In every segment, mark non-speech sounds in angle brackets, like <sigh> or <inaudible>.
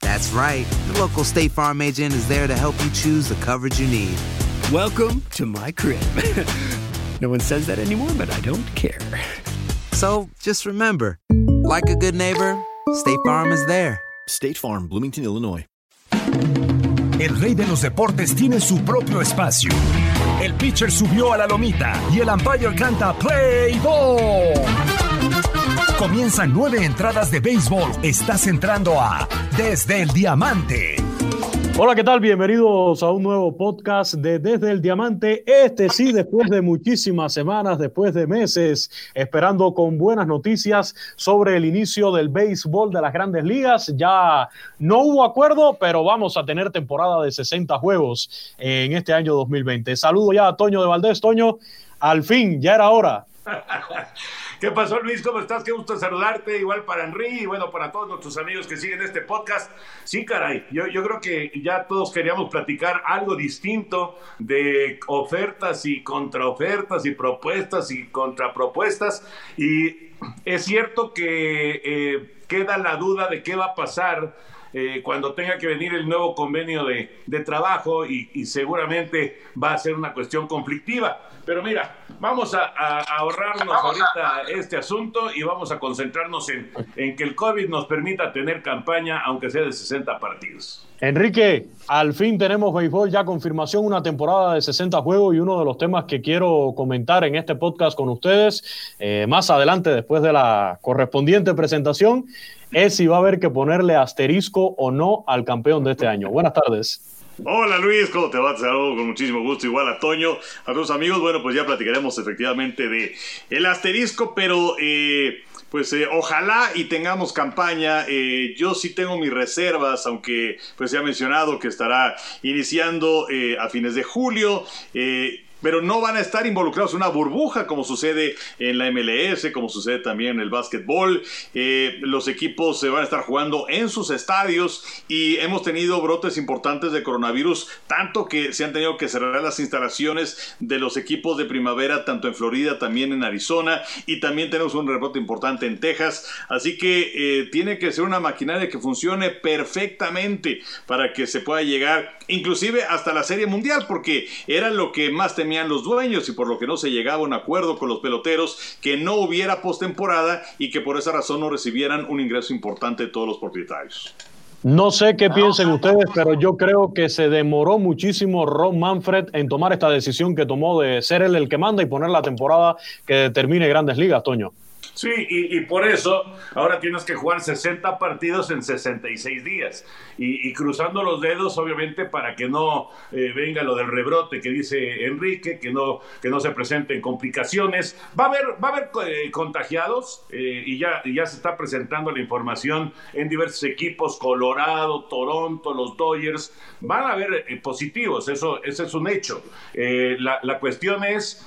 That's right. The local State Farm agent is there to help you choose the coverage you need. Welcome to my crib. <laughs> no one says that anymore, but I don't care. So just remember, like a good neighbor, State Farm is there. State Farm, Bloomington, Illinois. El rey de los deportes tiene su propio espacio. El pitcher subió a la lomita y el umpire canta Play Ball. Comienzan nueve entradas de béisbol. Estás entrando a Desde el Diamante. Hola, ¿qué tal? Bienvenidos a un nuevo podcast de Desde el Diamante. Este sí, después de muchísimas semanas, después de meses, esperando con buenas noticias sobre el inicio del béisbol de las grandes ligas. Ya no hubo acuerdo, pero vamos a tener temporada de 60 juegos en este año 2020. Saludo ya a Toño de Valdés. Toño, al fin, ya era hora. <laughs> ¿Qué pasó, Luis? ¿Cómo estás? Qué gusto saludarte. Igual para Henry y bueno, para todos nuestros amigos que siguen este podcast. Sí, caray, yo, yo creo que ya todos queríamos platicar algo distinto de ofertas y contraofertas y propuestas y contrapropuestas. Y es cierto que eh, queda la duda de qué va a pasar eh, cuando tenga que venir el nuevo convenio de, de trabajo y, y, seguramente va a ser una cuestión conflictiva. Pero mira, vamos a, ahorrarnos vamos ahorita a... este asunto y vamos a concentrarnos en, en, que el COVID nos permita tener campaña, aunque sea de 60 partidos. Enrique, al fin tenemos béisbol, ya confirmación, una temporada de 60 juegos y uno de los temas que quiero comentar en este podcast con ustedes eh, más adelante, después de la correspondiente presentación, es si va a haber que ponerle asterisco o no al campeón de este año. Buenas tardes. Hola Luis, ¿cómo te va? Te saludo con muchísimo gusto, igual a Toño, a todos amigos. Bueno, pues ya platicaremos efectivamente de el asterisco, pero eh, pues eh, ojalá y tengamos campaña. Eh, yo sí tengo mis reservas, aunque pues se ha mencionado que estará iniciando a fines de julio pero no van a estar involucrados en una burbuja como sucede en la MLS, como sucede también en el básquetbol. Eh, los equipos se van a estar jugando en sus estadios y hemos tenido brotes importantes de coronavirus, tanto que se han tenido que cerrar las instalaciones de los equipos de primavera, tanto en Florida, también en Arizona, y también tenemos un rebrote importante en Texas. Así que eh, tiene que ser una maquinaria que funcione perfectamente para que se pueda llegar, inclusive hasta la Serie Mundial, porque era lo que más temía los dueños y por lo que no se llegaba a un acuerdo con los peloteros que no hubiera postemporada y que por esa razón no recibieran un ingreso importante de todos los propietarios. No sé qué piensen ustedes, pero yo creo que se demoró muchísimo Ron Manfred en tomar esta decisión que tomó de ser él el que manda y poner la temporada que determine grandes ligas, Toño. Sí, y, y, por eso ahora tienes que jugar 60 partidos en 66 días. Y, cruzando los dedos, obviamente, para que no eh, venga lo del rebrote que dice Enrique, que no, que no se presenten complicaciones. Va a haber, va a haber eh, contagiados eh, y ya, ya se está presentando la información en diversos equipos, Colorado, Toronto, los Dodgers. Van a haber positivos, eso, eso es un hecho. La, la, cuestión es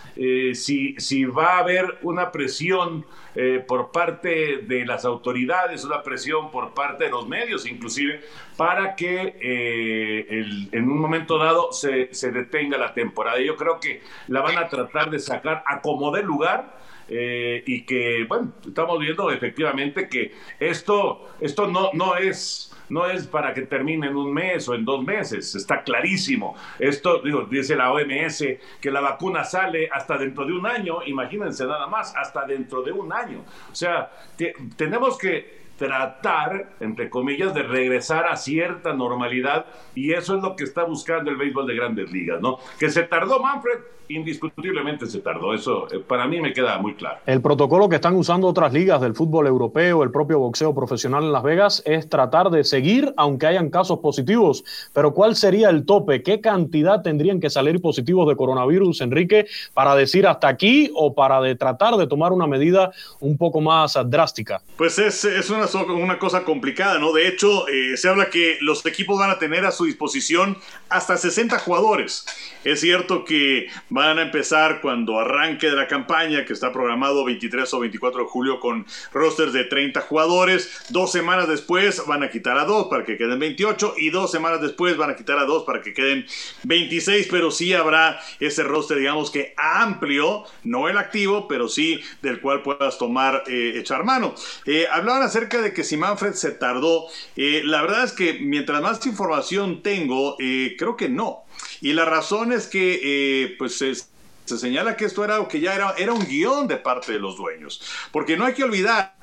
si, si va a haber una presión eh, por parte de las autoridades, una presión por parte de los medios inclusive, para que eh, en un momento dado se, se detenga la temporada. Yo creo que la van a tratar de sacar a como de lugar eh, y que, bueno, estamos viendo efectivamente que esto, esto no, no es no es para que termine en un mes o en dos meses, está clarísimo. Esto, digo, dice la OMS que la vacuna sale hasta dentro de un año, imagínense nada más, hasta dentro de un año. O sea, tenemos que tratar, entre comillas, de regresar a cierta normalidad y eso es lo que está buscando el béisbol de grandes ligas, ¿no? Que se tardó Manfred, indiscutiblemente se tardó. Eso eh, para mí me queda muy claro. El protocolo que están usando otras ligas del fútbol europeo, el propio boxeo profesional en Las Vegas, es tratar de seguir aunque hayan casos positivos. Pero ¿cuál sería el tope? ¿Qué cantidad tendrían que salir positivos de coronavirus, Enrique, para decir hasta aquí o para de tratar de tomar una medida un poco más drástica? Pues es, es una, una cosa complicada, ¿no? De hecho, eh, se habla que los equipos van a tener a su disposición hasta 60 jugadores. Es cierto que van a empezar cuando arranque de la campaña, que está programado 23 o 24 de julio con rosters de 30 jugadores. Dos semanas después van a quitar a dos para que queden 28 y dos semanas después van a quitar a dos para que queden 26, pero sí habrá ese roster, digamos que amplio, no el activo, pero sí del cual puedas tomar, eh, echar mano. Eh, hablaban acerca de que si Manfred se tardó, eh, la verdad es que mientras más información tengo, creo que no. Y la razón es que, eh, pues, se, señala que esto era que ya era, era un guion de parte de los dueños. Porque no hay que olvidar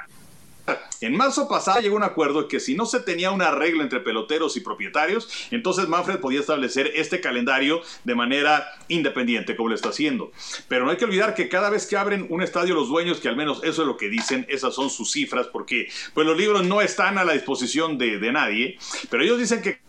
en marzo pasado llegó un acuerdo que si no se tenía un arreglo entre peloteros y propietarios, entonces Manfred podía establecer este calendario de manera independiente, como lo está haciendo. Pero no hay que olvidar que cada vez que abren un estadio los dueños, que al menos eso es lo que dicen, esas son sus cifras, porque pues los libros no están a la disposición de, de nadie, pero ellos dicen que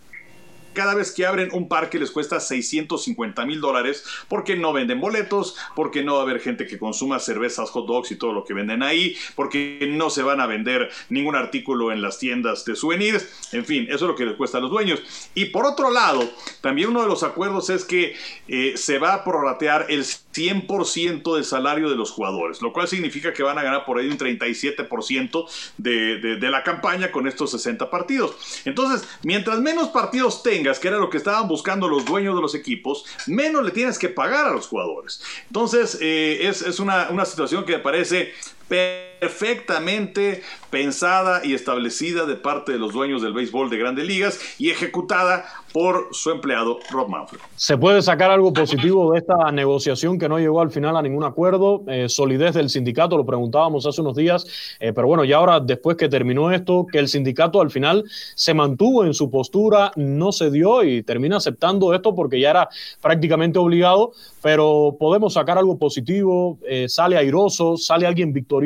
cada vez que abren un parque les cuesta 650 mil dólares porque no venden boletos, porque no va a haber gente que consuma cervezas, hot dogs y todo lo que venden ahí, porque no se van a vender ningún artículo en las tiendas de souvenirs. En fin, eso es lo que les cuesta a los dueños. Y por otro lado, también uno de los acuerdos es que eh, se va a prorratear el 100% del salario de los jugadores, lo cual significa que van a ganar por ahí un 37% de, de, de la campaña con estos 60 partidos. Entonces, mientras menos partidos que era lo que estaban buscando los dueños de los equipos, menos le tienes que pagar a los jugadores. Entonces, eh, es, es una, una situación que me parece perfectamente pensada y establecida de parte de los dueños del béisbol de grandes ligas y ejecutada por su empleado Rob Manfred. ¿Se puede sacar algo positivo de esta negociación que no llegó al final a ningún acuerdo? Eh, solidez del sindicato, lo preguntábamos hace unos días, eh, pero bueno, ya ahora después que terminó esto, que el sindicato al final se mantuvo en su postura, no se dio y termina aceptando esto porque ya era prácticamente obligado, pero podemos sacar algo positivo, eh, sale airoso, sale alguien victorioso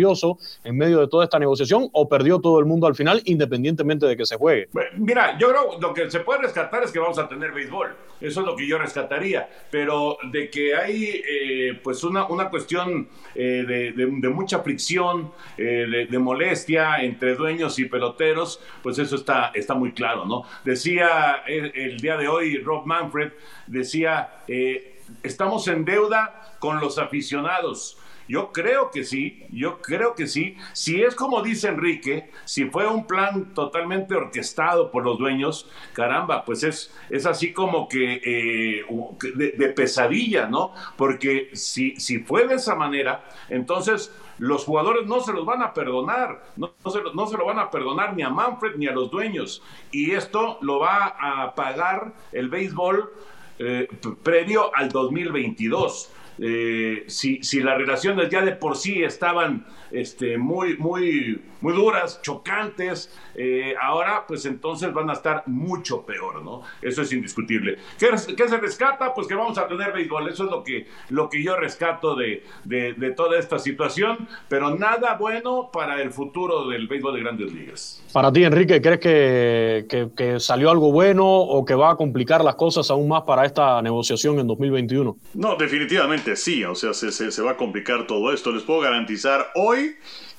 en medio de toda esta negociación o perdió todo el mundo al final independientemente de que se juegue. mira, yo creo lo que se puede rescatar es que vamos a tener béisbol, eso es lo que yo rescataría, pero de que hay eh, pues una, una cuestión eh, de, mucha fricción, de, molestia entre dueños y peloteros, pues eso está, está muy claro, ¿no? Decía el día de hoy Rob Manfred, decía estamos en deuda con los aficionados. Yo creo que sí, yo creo que sí. Si es como dice Enrique, si fue un plan totalmente orquestado por los dueños, caramba, pues es, es así como que eh, de, pesadilla, ¿no? Porque si, si fue de esa manera, entonces los jugadores no se los van a perdonar, no, se, no se lo van a perdonar ni a Manfred ni a los dueños. Y esto lo va a pagar el béisbol eh, previo al 2022. Eh, si, si las relaciones ya de por sí estaban este, muy, muy, muy duras, chocantes, eh, ahora pues entonces van a estar mucho peor, ¿no? Eso es indiscutible. ¿Qué, ¿Qué, se rescata? Pues que vamos a tener béisbol, eso es lo que, lo que yo rescato de, de, toda esta situación, pero nada bueno para el futuro del béisbol de grandes ligas. Para ti, Enrique, ¿crees que, que, que salió algo bueno o que va a complicar las cosas aún más para esta negociación en 2021? No, definitivamente sí, o sea, se, va a complicar todo esto. Les puedo garantizar hoy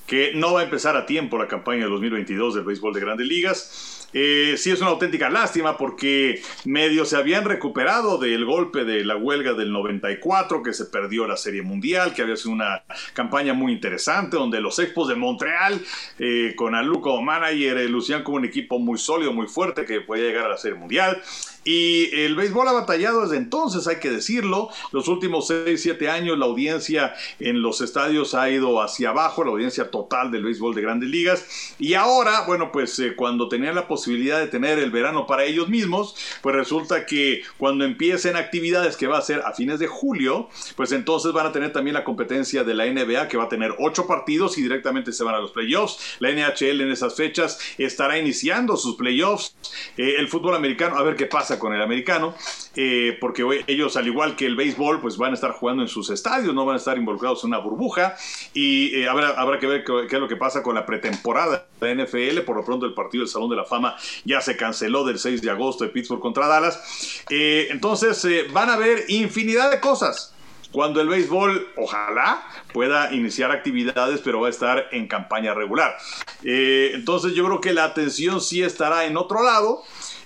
que no va a empezar a tiempo la campaña de 2022 del béisbol de grandes ligas. Eh, sí es una auténtica lástima porque medio se habían recuperado del golpe de la huelga del 94, que se perdió la Serie Mundial, que había sido una campaña muy interesante, donde los Expos de Montreal, eh, con Alu como manager, eh, lucían como un equipo muy sólido, muy fuerte, que podía llegar a la Serie Mundial. Y el béisbol ha batallado desde entonces, hay que decirlo. Los últimos 6, 7 años la audiencia en los estadios ha ido hacia abajo, la audiencia total del béisbol de grandes ligas. Y ahora, bueno, pues eh, cuando tenían la posibilidad de tener el verano para ellos mismos, pues resulta que cuando empiecen actividades que va a ser a fines de julio, pues entonces van a tener también la competencia de la NBA que va a tener 8 partidos y directamente se van a los playoffs. La NHL en esas fechas estará iniciando sus playoffs. Eh, el fútbol americano, a ver qué pasa con el americano, eh, porque ellos, al igual que el béisbol, pues van a estar jugando en sus estadios, no van a estar involucrados en una burbuja, y eh, habrá, habrá, que ver qué, es lo que pasa con la pretemporada de la NFL, por lo pronto el partido del Salón de la Fama ya se canceló del 6 de agosto de Pittsburgh contra Dallas, eh, entonces van a ver infinidad de cosas. Cuando el béisbol, ojalá, pueda iniciar actividades, pero va a estar en campaña regular. entonces yo creo que la atención sí estará en otro lado.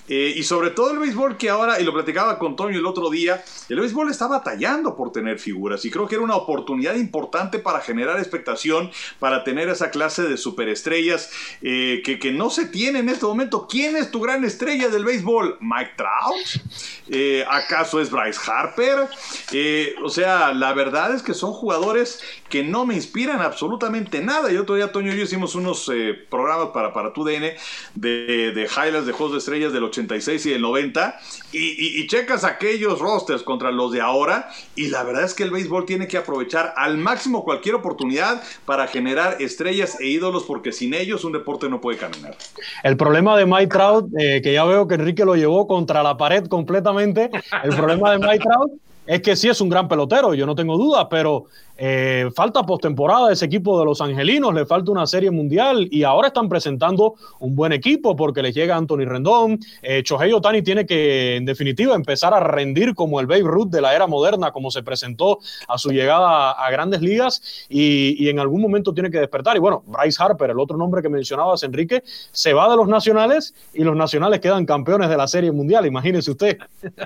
Eh, y sobre todo el béisbol que ahora, y lo platicaba con Toño el otro día, el béisbol está batallando por tener figuras y creo que era una oportunidad importante para generar expectación, para tener esa clase de superestrellas eh, que, que, no se tiene en este momento. ¿Quién es tu gran estrella del béisbol? ¿Mike Trout? Eh, ¿Acaso es Bryce Harper? o sea, la verdad es que son jugadores que no me inspiran absolutamente nada. Y otro día Toño y yo hicimos unos programas para, para tu DN de, de highlights de juegos de estrellas del 86 y el 90, y, checas aquellos rosters contra los de ahora, y la verdad es que el béisbol tiene que aprovechar al máximo cualquier oportunidad para generar estrellas e ídolos, porque sin ellos un deporte no puede caminar. El problema de Mike Trout, eh, que ya veo que Enrique lo llevó contra la pared completamente, el problema de Mike Trout es que sí es un gran pelotero, yo no tengo duda, pero eh, falta postemporada de ese equipo de los Angelinos, le falta una serie mundial y ahora están presentando un buen equipo porque les llega Anthony Rendón. Eh, Chohei Otani tiene que, en definitiva, empezar a rendir como el Babe Ruth de la era moderna, como se presentó a su llegada a, grandes ligas y, en algún momento tiene que despertar. Y bueno, Bryce Harper, el otro nombre que mencionabas, Enrique, se va de los nacionales y los nacionales quedan campeones de la serie mundial, imagínese usted. <laughs>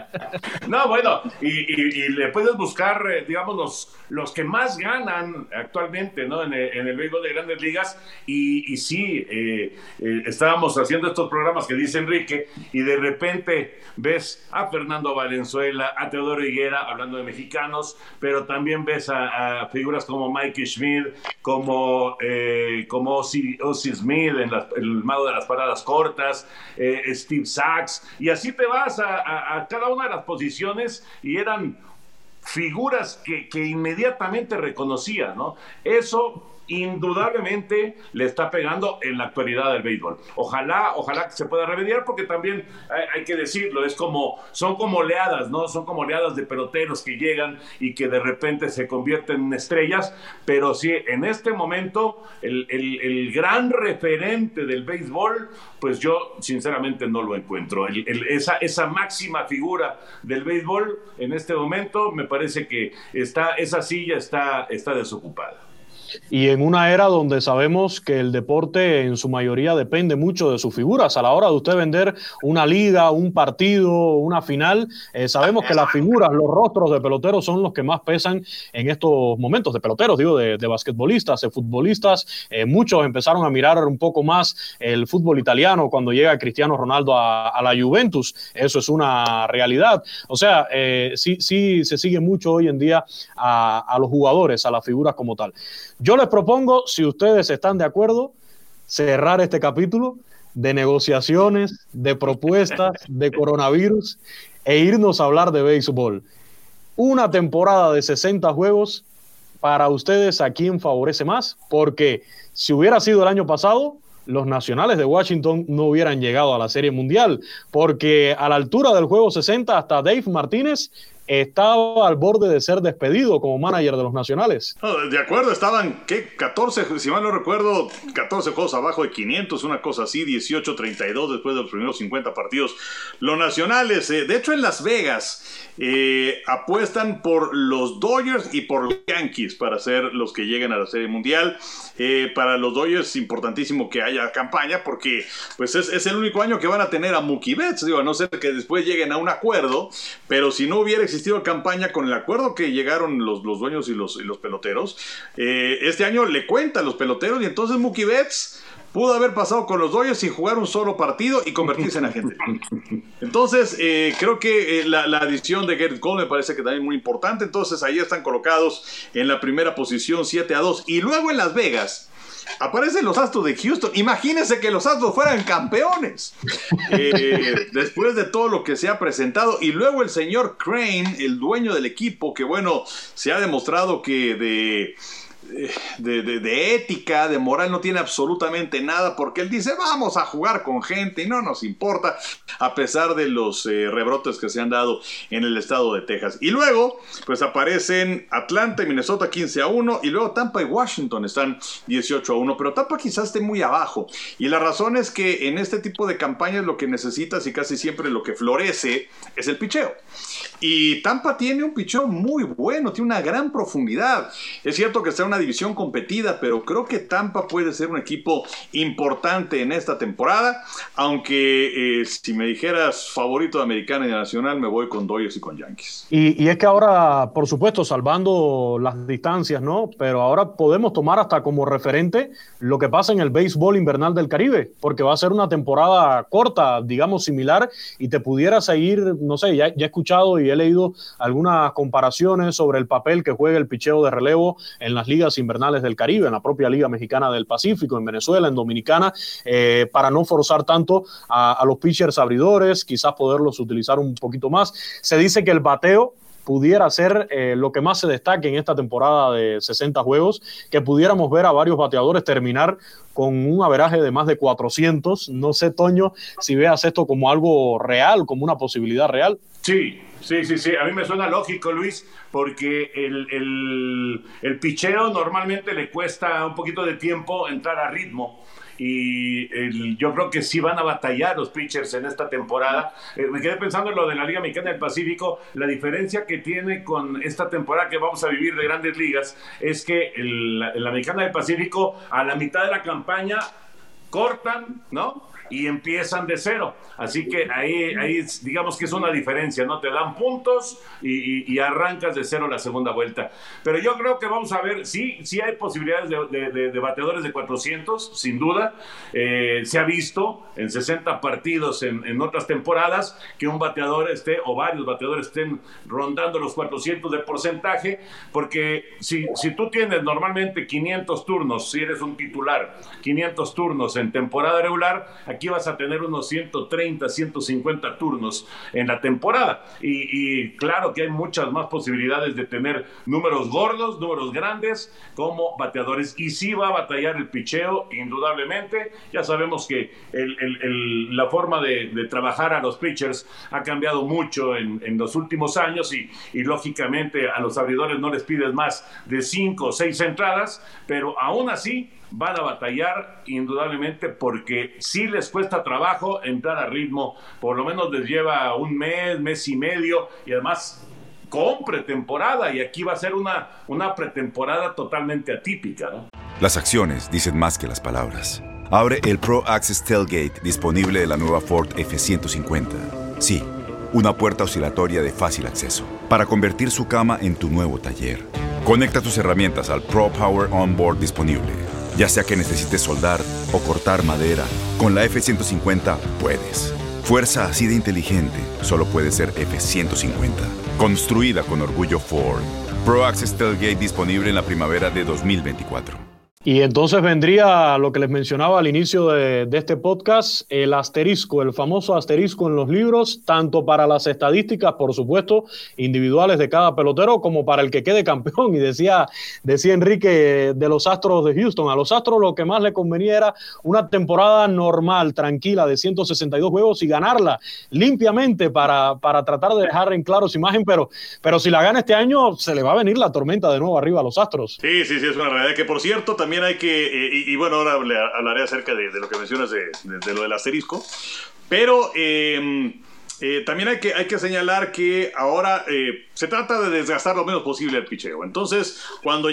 No, bueno, y, le puedes buscar, eh, digamos, los, los que más ganan actualmente ¿no? en, el, en béisbol de grandes ligas. Y, sí, eh, eh, estábamos haciendo estos programas que dice Enrique, y de repente ves a Fernando Valenzuela, a Teodoro Higuera, hablando de mexicanos, pero también ves a, figuras como Mikey Schmidt, como, eh, como Ozzy, Smith en, el mago de las paradas cortas, Steve Sachs, y así te vas a, a cada una de las posiciones y eran figuras que, que inmediatamente reconocía, ¿no? Eso indudablemente le está pegando en la actualidad del béisbol. Ojalá, ojalá que se pueda remediar porque también hay, que decirlo, es como, son como oleadas, ¿no? Son como oleadas de peloteros que llegan y que de repente se convierten en estrellas, pero sí, en este momento el, el, gran referente del béisbol, pues yo sinceramente no lo encuentro. esa, esa máxima figura del béisbol en este momento me parece que está, esa silla está, está desocupada y en una era donde sabemos que el deporte en su mayoría depende mucho de sus figuras. A la hora de usted vender una liga, un partido, una final, eh, sabemos que las figuras, los rostros de peloteros son los que más pesan en estos momentos, de peloteros, digo, de, basquetbolistas, de futbolistas. Eh, muchos empezaron a mirar un poco más el fútbol italiano cuando llega Cristiano Ronaldo a, la Juventus. Eso es una realidad. O sea, eh, sí, sí se sigue mucho hoy en día a los jugadores, a las figuras como tal. Yo les propongo, si ustedes están de acuerdo, cerrar este capítulo de negociaciones, de propuestas, de coronavirus e irnos a hablar de béisbol. Una temporada de 60 juegos, para ustedes, ¿a quién favorece más? Porque si hubiera sido el año pasado, los nacionales de Washington no hubieran llegado a la Serie Mundial, porque a la altura del juego 60 hasta Dave Martínez estaba al borde de ser despedido como manager de los nacionales. de acuerdo, estaban, ¿qué? 14, si mal no recuerdo, 14 juegos abajo de 500, una cosa así, 18-32 después de los primeros 50 partidos. Los nacionales, eh, de hecho en Las Vegas, eh, apuestan por los Dodgers y por los Yankees para ser los que lleguen a la Serie Mundial. Eh, para los Dodgers es importantísimo que haya campaña porque pues es, el único año que van a tener a Mookie Betts, digo, a no ser que después lleguen a un acuerdo, pero si no hubiera existido campaña con el acuerdo que llegaron los, los dueños y los, los peloteros, eh, este año le cuentan los peloteros y entonces Mookie Betts pudo haber pasado con los Dodgers sin jugar un solo partido y convertirse en agente. <laughs> Entonces, eh, creo que la, la, adición de Garrett Cole me parece que también muy importante. Entonces, ahí están colocados en la primera posición 7 a 2. Y luego en Las Vegas, aparecen los Astros de Houston. Imagínense que los Astros fueran campeones. Eh, <laughs> después de todo lo que se ha presentado. Y luego el señor Crane, el dueño del equipo, que bueno, se ha demostrado que de de, ética, de moral, no tiene absolutamente nada porque él dice vamos a jugar con gente y no nos importa a pesar de los eh, rebrotes que se han dado en el estado de Texas. Y luego pues aparecen Atlanta y Minnesota 15 a 1 y luego Tampa y Washington están 18 a 1, pero Tampa quizás esté muy abajo y la razón es que en este tipo de campañas lo que necesitas y casi siempre lo que florece es el picheo. Y Tampa tiene un picheo muy bueno, tiene una gran profundidad. Es cierto que está una división competida, pero creo que Tampa puede ser un equipo importante en esta temporada. Aunque eh, si me dijeras favorito de americana y de nacional, me voy con Dodgers y con Yankees. Y, es que ahora, por supuesto, salvando las distancias, ¿no? Pero ahora podemos tomar hasta como referente lo que pasa en el béisbol invernal del Caribe, porque va a ser una temporada corta, digamos, similar, y te pudiera seguir, no sé, ya, ya he escuchado y he leído algunas comparaciones sobre el papel que juega el picheo de relevo en las ligas invernales del Caribe, en la propia Liga Mexicana del Pacífico, en Venezuela, en Dominicana, eh, para no forzar tanto a, los pitchers abridores, quizás poderlos utilizar un poquito más. Se dice que el bateo pudiera ser eh, lo que más se destaque en esta temporada de 60 juegos, que pudiéramos ver a varios bateadores terminar con un averaje de más de 400. No sé, Toño, si veas esto como algo real, como una posibilidad real. Sí, Sí, sí, sí. A mí me suena lógico, Luis, porque el, el, picheo normalmente le cuesta un poquito de tiempo entrar a ritmo y yo creo que sí van a batallar los pitchers en esta temporada. Eh, me quedé pensando en lo de la Liga Mexicana del Pacífico, la diferencia que tiene con esta temporada que vamos a vivir de grandes ligas es que la, la Mexicana del Pacífico a la mitad de la campaña cortan, ¿no? Y empiezan de cero. Así que ahí, ahí digamos que es una diferencia, ¿no? Te dan puntos y, arrancas de cero la segunda vuelta. Pero yo creo que vamos a ver, sí, sí hay posibilidades de, de, bateadores de 400, sin duda. Eh, se ha visto en 60 partidos en, en, otras temporadas que un bateador esté, o varios bateadores estén rondando los 400 de porcentaje, porque si, si tú tienes normalmente 500 turnos, si eres un titular, 500 turnos en temporada regular, aquí vas a tener unos 130, 150 turnos en la temporada. Y, claro que hay muchas más posibilidades de tener números gordos, números grandes como bateadores. Y sí va a batallar el picheo, indudablemente. Ya sabemos que la forma de, trabajar a los pitchers ha cambiado mucho en, los últimos años y, y lógicamente a los abridores no les pides más de 5 o 6 entradas, pero aún así van a batallar indudablemente porque sí les cuesta trabajo entrar a ritmo, por lo menos les lleva un mes, mes y medio y además con pretemporada y aquí va a ser una, una pretemporada totalmente atípica. Las acciones dicen más que las palabras. Abre el Pro Access Tailgate disponible de la nueva Ford F150. Sí, una puerta oscilatoria de fácil acceso para convertir su cama en tu nuevo taller. Conecta tus herramientas al Pro Power Onboard disponible ya sea que necesites soldar o cortar madera, con la F-150 puedes. Fuerza así de inteligente solo puede ser F-150. Construida con orgullo Ford. Pro Access Tailgate disponible en la primavera de 2024. Y entonces vendría lo que les mencionaba al inicio de, este podcast, el asterisco, el famoso asterisco en los libros, tanto para las estadísticas, por supuesto, individuales de cada pelotero, como para el que quede campeón. Y decía, decía Enrique de los Astros de Houston, a los Astros lo que más le convenía era una temporada normal, tranquila, de 162 juegos y ganarla limpiamente para, para tratar de dejar en claro su imagen, pero, pero si la gana este año, se le va a venir la tormenta de nuevo arriba a los Astros. Sí, sí, sí, es una realidad que, por cierto, también también hay que, eh, y, bueno, ahora hablaré acerca de, lo que mencionas de, lo del asterisco, pero em, eh, también hay que, hay que señalar que ahora eh, se trata de desgastar lo menos posible el picheo. Entonces, cuando,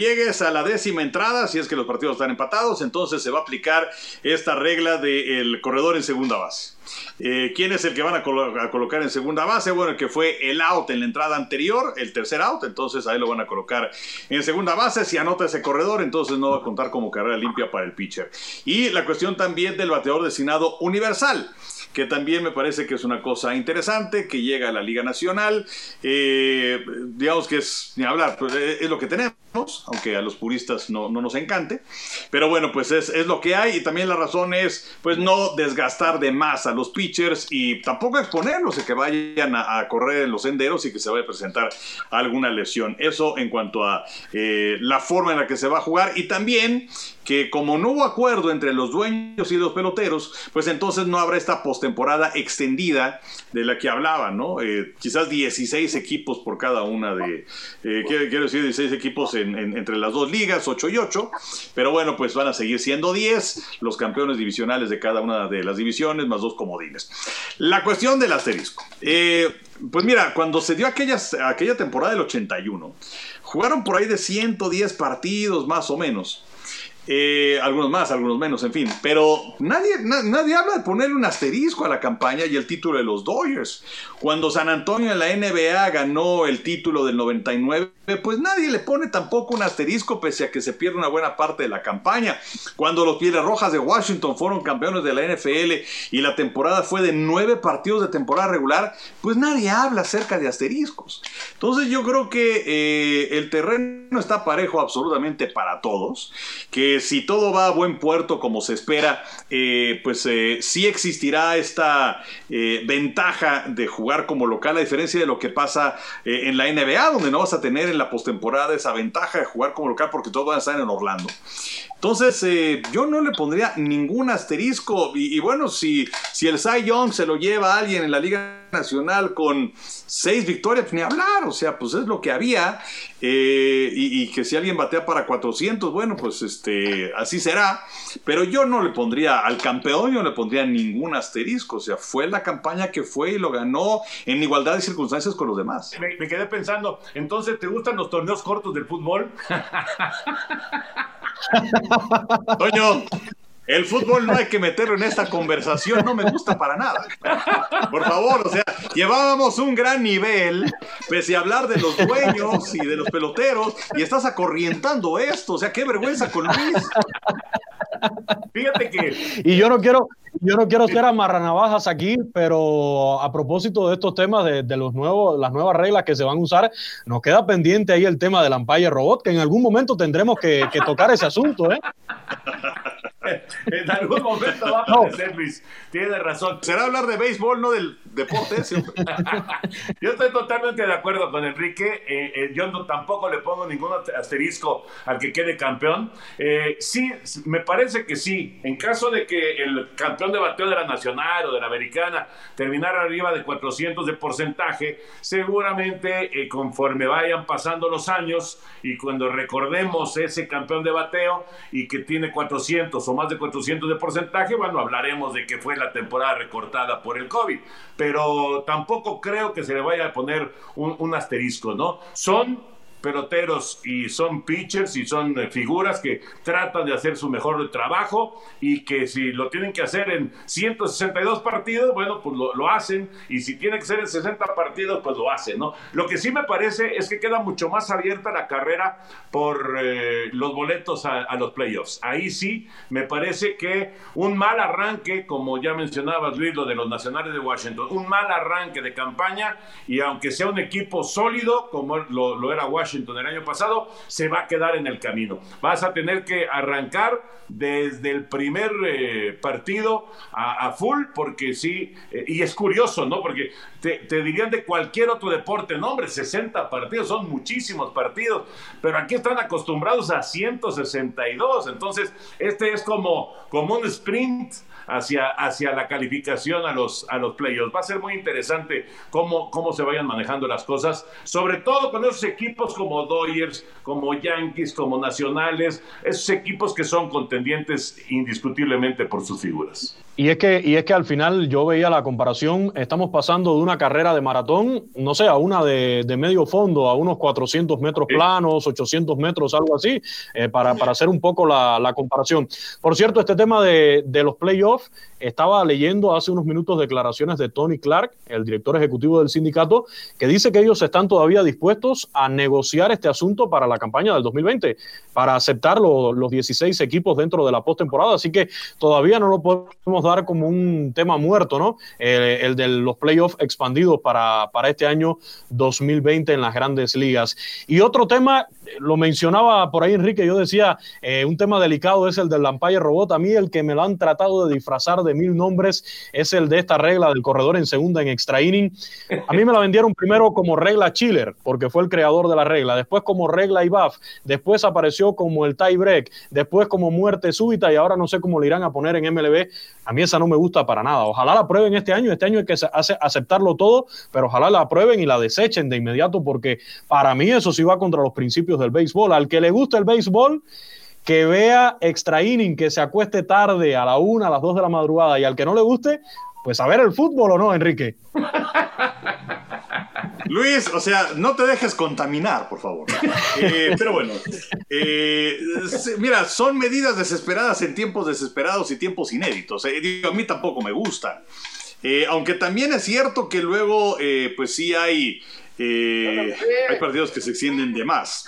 llegues a la décima entrada, si es que los partidos están empatados, entonces se va a aplicar esta regla del corredor en segunda base. Eh, ¿Quién es el que van a, colocar en segunda base? Bueno, el que fue el out en la entrada anterior, el tercer out, entonces ahí lo van a colocar en segunda base. Si anota ese corredor, entonces no va a contar como carrera limpia para el pitcher. Y la cuestión también del bateador designado universal que también me parece que es una cosa interesante, que llega a la Liga Nacional, eh, digamos que es, ni hablar, pues, eh, es lo que tenemos, aunque a los puristas no, nos encante, pero bueno, pues es, lo que hay. Y también la razón es, pues no desgastar de más a los pitchers y tampoco exponerlos a que vayan a, correr en los senderos y que se vaya a presentar alguna lesión. Eso en cuanto a eh, la forma en la que se va a jugar. Y también que como no hubo acuerdo entre los dueños y los peloteros, pues entonces no habrá esta postemporada extendida de la que hablaban, ¿no? Eh, quizás 16 equipos por cada una de, eh, quiero, decir 16 equipos entre las dos ligas, 8 y 8, pero bueno, pues van a seguir siendo 10 los campeones divisionales de cada una de las divisiones, más dos comodines. La cuestión del asterisco. Eh, pues mira, cuando se dio aquella temporada del 81, jugaron por ahí de 110 partidos más o menos. Eh, algunos más, algunos menos, en fin. Pero nadie, nadie habla de ponerle un asterisco a la campaña y el título de los Dodgers. Cuando San Antonio en la NBA ganó el título del 99, pues nadie le pone tampoco un asterisco pese a que se pierde una buena parte de la campaña. Cuando los Pieles Rojas de Washington fueron campeones de la NFL y la temporada fue de nueve partidos de temporada regular, pues nadie habla acerca de asteriscos. Entonces yo creo que eh, el terreno está parejo absolutamente para todos, que si todo va a buen puerto como se espera, eh, pues eh, sí existirá esta eh, ventaja de jugar como local, a diferencia de lo que pasa en la NBA, donde no vas a tener en la postemporada esa ventaja de jugar como local porque todos van a estar en Orlando. Entonces, yo no le pondría ningún asterisco. Y, bueno, si, si el Cy Young se lo lleva a alguien en la Liga Nacional con seis victorias, pues ni hablar. O sea, pues es lo que había. y, y, que si alguien batea para 400, bueno, pues este así será. Pero yo no le pondría al campeón, yo no le pondría ningún asterisco. O sea, fue la campaña que fue y lo ganó en igualdad de circunstancias con los demás. Me, me quedé pensando, entonces, ¿te gustan los torneos cortos del fútbol? <laughs> Toño, el fútbol no hay que meterlo en esta conversación, no me gusta para nada. Por favor, o sea, llevábamos un gran nivel, pese a hablar de los dueños y de los peloteros, y estás acorrientando esto, o sea, qué vergüenza con Luis. Fíjate que. Y yo no quiero, yo no quiero ser amarranavajas aquí, pero a propósito de estos temas, de, los nuevos, las nuevas reglas que se van a usar, nos queda pendiente ahí el tema del Empire Robot, que en algún momento tendremos que tocar ese asunto, ¿eh? <laughs> en algún momento va a aparecer, Luis. Tiene razón. Será hablar de béisbol, no del deporte. <laughs> yo estoy totalmente de acuerdo con Enrique. Eh, eh, yo no, tampoco le pongo ningún asterisco al que quede campeón. Eh, sí, me parece que sí. En caso de que el campeón de bateo de la Nacional o de la Americana terminara arriba de 400 de porcentaje, seguramente conforme vayan pasando los años y cuando recordemos ese campeón de bateo y que tiene 400 o más de 400 de porcentaje, bueno, hablaremos de que fue la temporada recortada por el COVID, pero tampoco creo que se le vaya a poner un, un asterisco, ¿no? Son peloteros y son pitchers y son eh, figuras que tratan de hacer su mejor trabajo y que si lo tienen que hacer en 162 partidos, bueno, pues lo, hacen y si tiene que ser en 60 partidos, pues lo hacen, ¿no? Lo que sí me parece es que queda mucho más abierta la carrera por eh, los boletos a, a, los playoffs. Ahí sí, me parece que un mal arranque, como ya mencionabas Luis, lo de los nacionales de Washington, un mal arranque de campaña y aunque sea un equipo sólido como lo, lo era Washington, Washington el año pasado, se va a quedar en el camino. Vas a tener que arrancar desde el primer eh, partido a, full, porque sí, eh, y es curioso, ¿no? Porque te, dirían de cualquier otro deporte, no, hombre, 60 partidos, son muchísimos partidos, pero aquí están acostumbrados a 162, entonces este es como, como un sprint hacia, hacia la calificación a los, a los playoffs. Va a ser muy interesante cómo, cómo se vayan manejando las cosas, sobre todo con esos equipos como Dodgers, como Yankees, como Nacionales, esos equipos que son contendientes indiscutiblemente por sus figuras. Y es, que, y es que al final yo veía la comparación, estamos pasando de una carrera de maratón, no sé, a una de, medio fondo, a unos 400 metros planos, 800 metros, algo así, eh, para, para, hacer un poco la, la, comparación. Por cierto, este tema de, de los playoffs, estaba leyendo hace unos minutos declaraciones de Tony Clark, el director ejecutivo del sindicato, que dice que ellos están todavía dispuestos a negociar este asunto para la campaña del 2020, para aceptar los 16 equipos dentro de la postemporada. Así que todavía no lo podemos dar como un tema muerto, ¿no? el de los playoffs expandidos para, para este año 2020 en las grandes ligas. Y otro tema, lo mencionaba por ahí Enrique, yo decía, eh, un tema delicado es el del Lampire Robot. A mí el que me lo han tratado de disfrazar de mil nombres es el de esta regla del corredor en segunda en extra inning. A mí me la vendieron primero como regla Chiller, porque fue el creador de la regla, después como regla IBAF, después apareció como el tie break, después como muerte súbita y ahora no sé cómo le irán a poner en MLB. A mí esa no me gusta para nada. Ojalá la prueben este año, este año hay que hace aceptarlo todo, pero ojalá la prueben y la desechen de inmediato porque para mí eso sí va contra los principios del béisbol. Al que le gusta el béisbol, que vea extra inning, que se acueste tarde a la una, a las dos de la madrugada y al que no le guste, pues a ver el fútbol o no, Enrique. <laughs> Luis, o sea, no te dejes contaminar, por favor. Eh, pero bueno, eh, mira, son medidas desesperadas en tiempos desesperados y tiempos inéditos. Eh, a mí tampoco me gustan. aunque también es cierto que luego, pues sí hay, hay partidos que se extienden de más.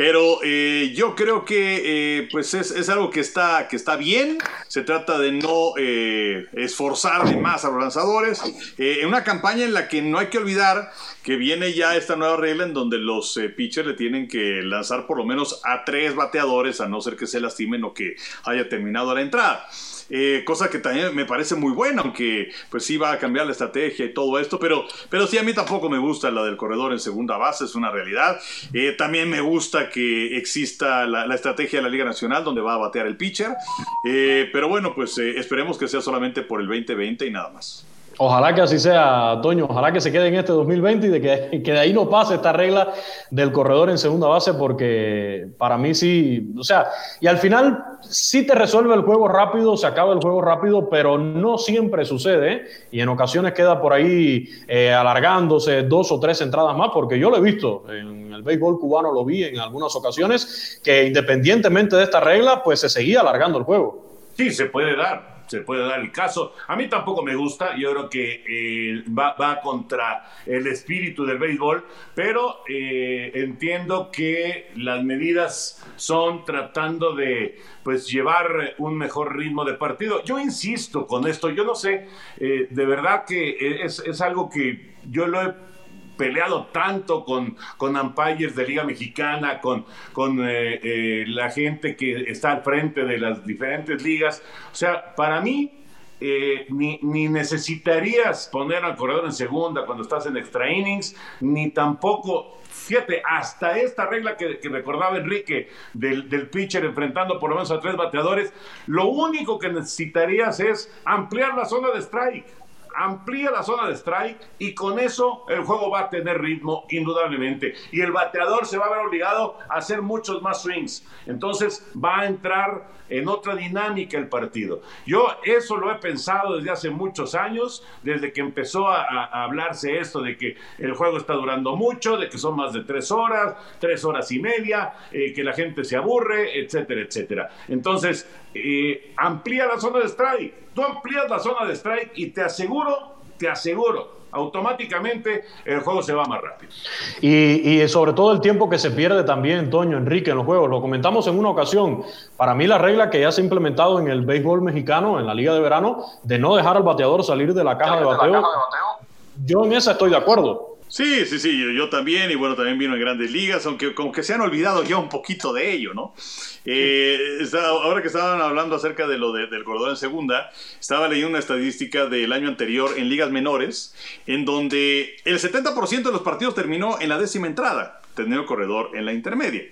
Pero eh, yo creo que eh, pues es, algo que está, que está bien. Se trata de no eh, esforzar de más a los lanzadores. en una campaña en la que no hay que olvidar que viene ya esta nueva regla en donde los pitchers le tienen que lanzar por lo menos a tres bateadores, a no ser que se lastimen o que haya terminado la entrada. Eh, cosa que también me parece muy buena, aunque pues sí va a cambiar la estrategia y todo esto, pero, pero sí a mí tampoco me gusta la del corredor en segunda base, es una realidad. Eh, también me gusta que exista la, estrategia de la Liga Nacional donde va a batear el pitcher, eh, pero bueno, pues esperemos que sea solamente por el 2020 y nada más. Ojalá que así sea, Toño. Ojalá que se quede en este 2020 y de <laughs> que, de ahí no pase esta regla del corredor en segunda base, porque para mí sí, o sea, y al final sí te resuelve el juego rápido, se acaba el juego rápido, pero no siempre sucede ¿eh? y en ocasiones queda por ahí eh, alargándose dos o tres entradas más, porque yo lo he visto en el béisbol cubano, lo vi en algunas ocasiones, que independientemente de esta regla, pues se seguía alargando el juego. Sí, se puede dar se puede dar el caso. A mí tampoco me gusta, yo creo que eh, va, contra el espíritu del béisbol, pero eh, entiendo que las medidas son tratando de pues llevar un mejor ritmo de partido. Yo insisto con esto, yo no sé, eh, de verdad que es, es algo que yo lo he peleado tanto con, con umpires de Liga Mexicana, con, con eh, eh, la gente que está al frente de las diferentes ligas. O sea, para mí, eh, ni, necesitarías poner al corredor en segunda cuando estás en extra innings, ni tampoco, fíjate, hasta esta regla que, recordaba Enrique del, del, pitcher enfrentando por lo menos a tres bateadores, lo único que necesitarías es ampliar la zona de strike amplía la zona de strike y con eso el juego va a tener ritmo indudablemente. Y el bateador se va a ver obligado a hacer muchos más swings. Entonces va a entrar en otra dinámica el partido. Yo eso lo he pensado desde hace muchos años, desde que empezó a, hablarse esto de que el juego está durando mucho, de que son más de tres horas, tres horas y media, eh, que la gente se aburre, etcétera, etcétera. Entonces, eh, amplía la zona de strike. Tú amplías la zona de strike y te aseguro, te aseguro automáticamente el juego se va más rápido. Y, sobre todo el tiempo que se pierde también, Toño, Enrique, en los juegos. Lo comentamos en una ocasión. Para mí la regla que ya se ha implementado en el béisbol mexicano, en la liga de verano, de no dejar al bateador salir de la caja de bateo, yo en esa estoy de acuerdo. Sí, sí, sí, yo, también, y bueno, también vino en grandes ligas, aunque como que se han olvidado ya un poquito de ello, ¿no? Eh, ahora que estaban hablando acerca de lo del corredor en segunda, estaba leyendo una estadística del año anterior en ligas menores, en donde el 70% de los partidos terminó en la décima entrada, teniendo corredor en la intermedia.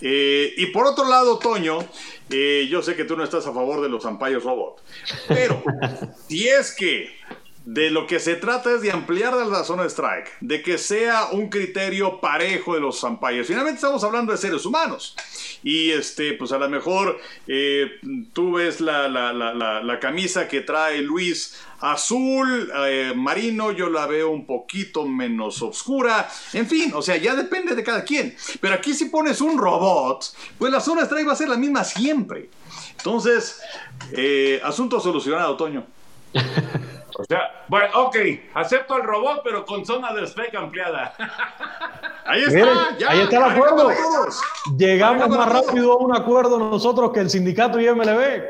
Eh, y por otro lado, Toño, eh, yo sé que tú no estás a favor de los umpires robot, pero <laughs> si es que de lo que se trata es de ampliar la zona strike, de que sea un criterio parejo de los umpires. Finalmente estamos hablando de seres humanos. Y este, pues a lo mejor eh, tú ves la, la, camisa que trae Luis azul, eh, marino, yo la veo un poquito menos oscura. En fin, o sea, ya depende de cada quien. Pero aquí si pones un robot, pues la zona strike va a ser la misma siempre. Entonces, eh, asunto solucionado, Toño. <laughs> O sea, bueno, ok, acepto el robot, pero con zona de strike ampliada. <laughs> Ahí está, ya, ahí está el acuerdo. Llegamos más rápido a un acuerdo nosotros que el sindicato y MLB.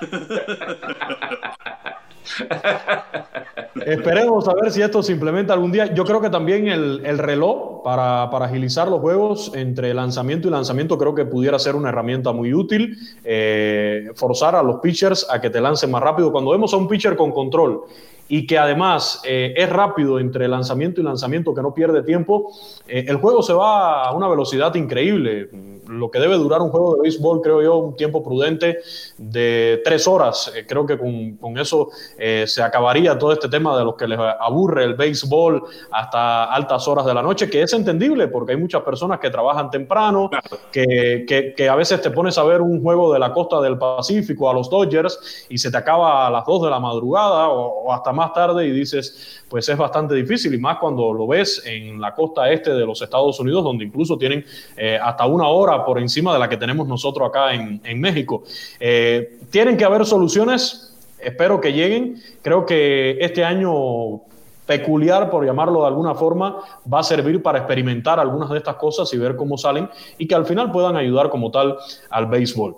<laughs> <laughs> Esperemos a ver si esto se implementa algún día. Yo creo que también el, reloj para, agilizar los juegos entre lanzamiento y lanzamiento creo que pudiera ser una herramienta muy útil. Eh, forzar a los pitchers a que te lancen más rápido. Cuando vemos a un pitcher con control y que además eh, es rápido entre lanzamiento y lanzamiento, que no pierde tiempo, eh, el juego se va a una velocidad increíble. Lo que debe durar un juego de béisbol, creo yo, un tiempo prudente de tres horas. Eh, creo que con, con eso se acabaría todo este tema de los que les aburre el béisbol hasta altas horas de la noche, que es entendible porque hay muchas personas que trabajan temprano, que, que, que a veces te pones a ver un juego de la costa del Pacífico a los Dodgers y se te acaba a las dos de la madrugada o, o hasta más tarde y dices, pues es bastante difícil y más cuando lo ves en la costa este de los Estados Unidos, donde incluso tienen eh, hasta una hora por encima de la que tenemos nosotros acá en, México. Eh, tienen que haber soluciones, espero que lleguen. Creo que este año peculiar, por llamarlo de alguna forma, va a servir para experimentar algunas de estas cosas y ver cómo salen y que al final puedan ayudar como tal al béisbol.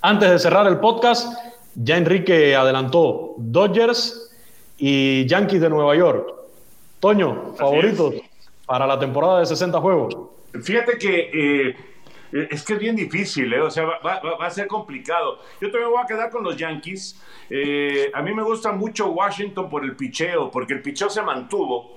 Antes de cerrar el podcast, ya Enrique adelantó Dodgers y Yankees de Nueva York. Toño, favoritos para la temporada de 60 juegos. Fíjate que eh, es que es bien difícil, ¿eh? o sea, va, a ser complicado. Yo también voy a quedar con los Yankees. Eh, a mí me gusta mucho Washington por el picheo, porque el picheo se mantuvo.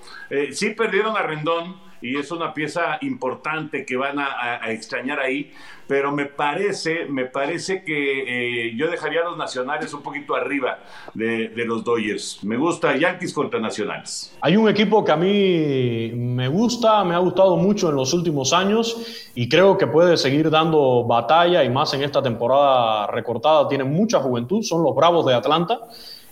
sí perdieron a Rendón y es una pieza importante que van a, extrañar ahí, pero me parece, me parece que eh, yo dejaría a los nacionales un poquito arriba de, los Dodgers. Me gusta Yankees contra nacionales. Hay un equipo que a mí me gusta, me ha gustado mucho en los últimos años y creo que puede seguir dando batalla y más en esta temporada recortada. Tiene mucha juventud, son los Bravos de Atlanta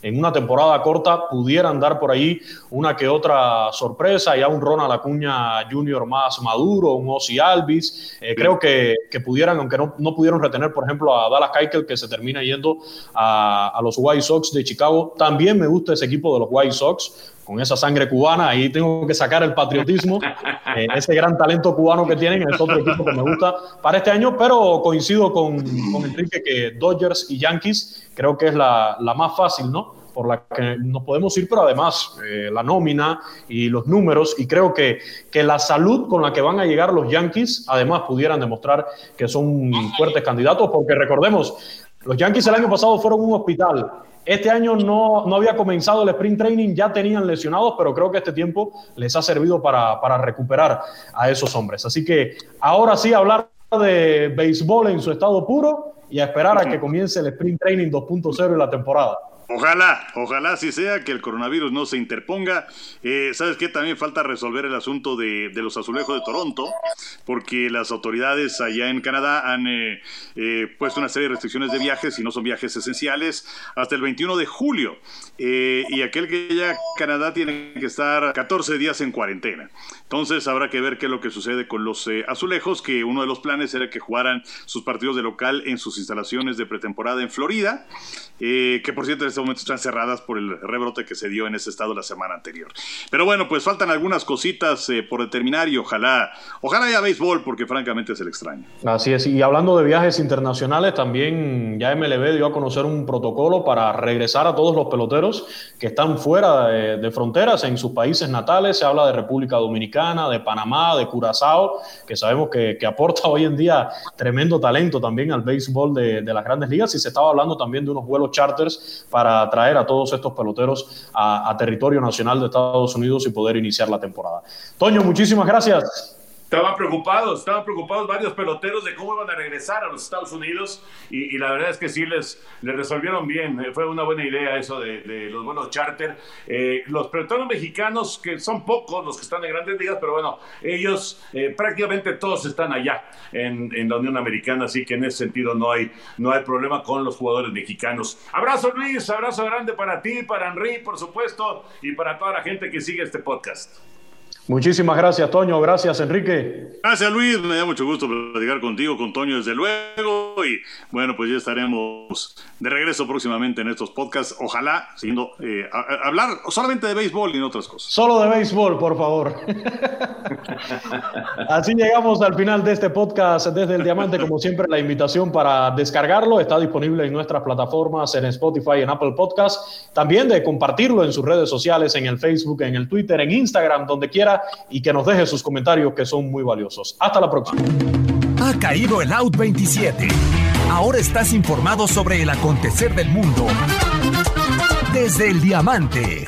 en una temporada corta pudieran dar por ahí una que otra sorpresa, ya un Ronald Acuña Jr. más maduro, un Ozzy Alvis, eh, creo que, pudieran, aunque no, no, pudieron retener, por ejemplo, a Dallas Keuchel, que se termina yendo a, los White Sox de Chicago. También me gusta ese equipo de los White Sox, con esa sangre cubana, ahí tengo que sacar el patriotismo, <laughs> eh, ese gran talento cubano que tienen, es otro equipo que me gusta para este año, pero coincido con, con Enrique que Dodgers y Yankees creo que es la, la más fácil, ¿no? por la que nos podemos ir, pero además eh, la nómina y los números, y creo que, que la salud con la que van a llegar los Yankees, además pudieran demostrar que son fuertes candidatos, porque recordemos, los Yankees el año pasado fueron un hospital, este año no, no, había comenzado el sprint training, ya tenían lesionados, pero creo que este tiempo les ha servido para, para recuperar a esos hombres. Así que ahora sí hablar de béisbol en su estado puro y a esperar a que comience el sprint training 2.0 en la temporada. Ojalá, ojalá si sea que el coronavirus no se interponga. Eh, ¿Sabes qué? También falta resolver el asunto de, los azulejos de Toronto, porque las autoridades allá en Canadá han eh, eh, puesto una serie de restricciones de viajes, y no son viajes esenciales, hasta el 21 de julio. y aquel que ya Canadá tiene que estar 14 días en cuarentena. Entonces habrá que ver qué es lo que sucede con los azulejos, que uno de los planes era que jugaran sus partidos de local en sus instalaciones de pretemporada en Florida, que por cierto en este momento están cerradas por el rebrote que se dio en ese estado la semana anterior. Pero bueno, pues faltan algunas cositas eh, por determinar y ojalá, ojalá haya béisbol porque francamente es el extraño. Así es, y hablando de viajes internacionales, también ya MLB dio a conocer un protocolo para regresar a todos los peloteros que están fuera de fronteras en sus países natales. Se habla de República Dominicana, de Panamá, de Curazao, que sabemos que, aporta hoy en día tremendo talento también al béisbol de, las grandes ligas. Y se estaba hablando también de unos vuelos charters para traer a todos estos peloteros a territorio nacional de Estados Unidos y poder iniciar la temporada. Toño, muchísimas gracias. Estaban preocupados, estaban preocupados varios peloteros de cómo iban a regresar a los Estados Unidos y, y la verdad es que sí les, les resolvieron bien. Eh, fue una buena idea eso de, de los vuelos charter. Eh, los peloteros mexicanos, que son pocos los que están en grandes ligas, pero bueno, ellos eh, prácticamente todos están allá en, en, la Unión Americana, así que en ese sentido no hay, no hay problema con los jugadores mexicanos. Abrazo Luis, abrazo grande para ti, para Henry, por supuesto, y para toda la gente que sigue este podcast. Muchísimas gracias, Toño. Gracias, Enrique. Gracias, Luis. Me da mucho gusto platicar contigo, con Toño, desde luego. Y bueno, pues ya estaremos de regreso próximamente en estos podcasts. Ojalá, siguiendo, eh, a, a hablar solamente de béisbol y no otras cosas. Solo de béisbol, por favor. <laughs> <laughs> Así llegamos al final de este podcast desde el Diamante. Como siempre, la invitación para descargarlo está disponible en nuestras plataformas, en Spotify, en Apple Podcast. También de compartirlo en sus redes sociales, en el Facebook, en el Twitter, en Instagram, donde quiera, y que nos deje sus comentarios que son muy valiosos. Hasta la próxima. Ha caído el Out 27. Ahora estás informado sobre el acontecer del mundo desde el Diamante.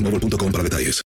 boostmobile.com para detalles.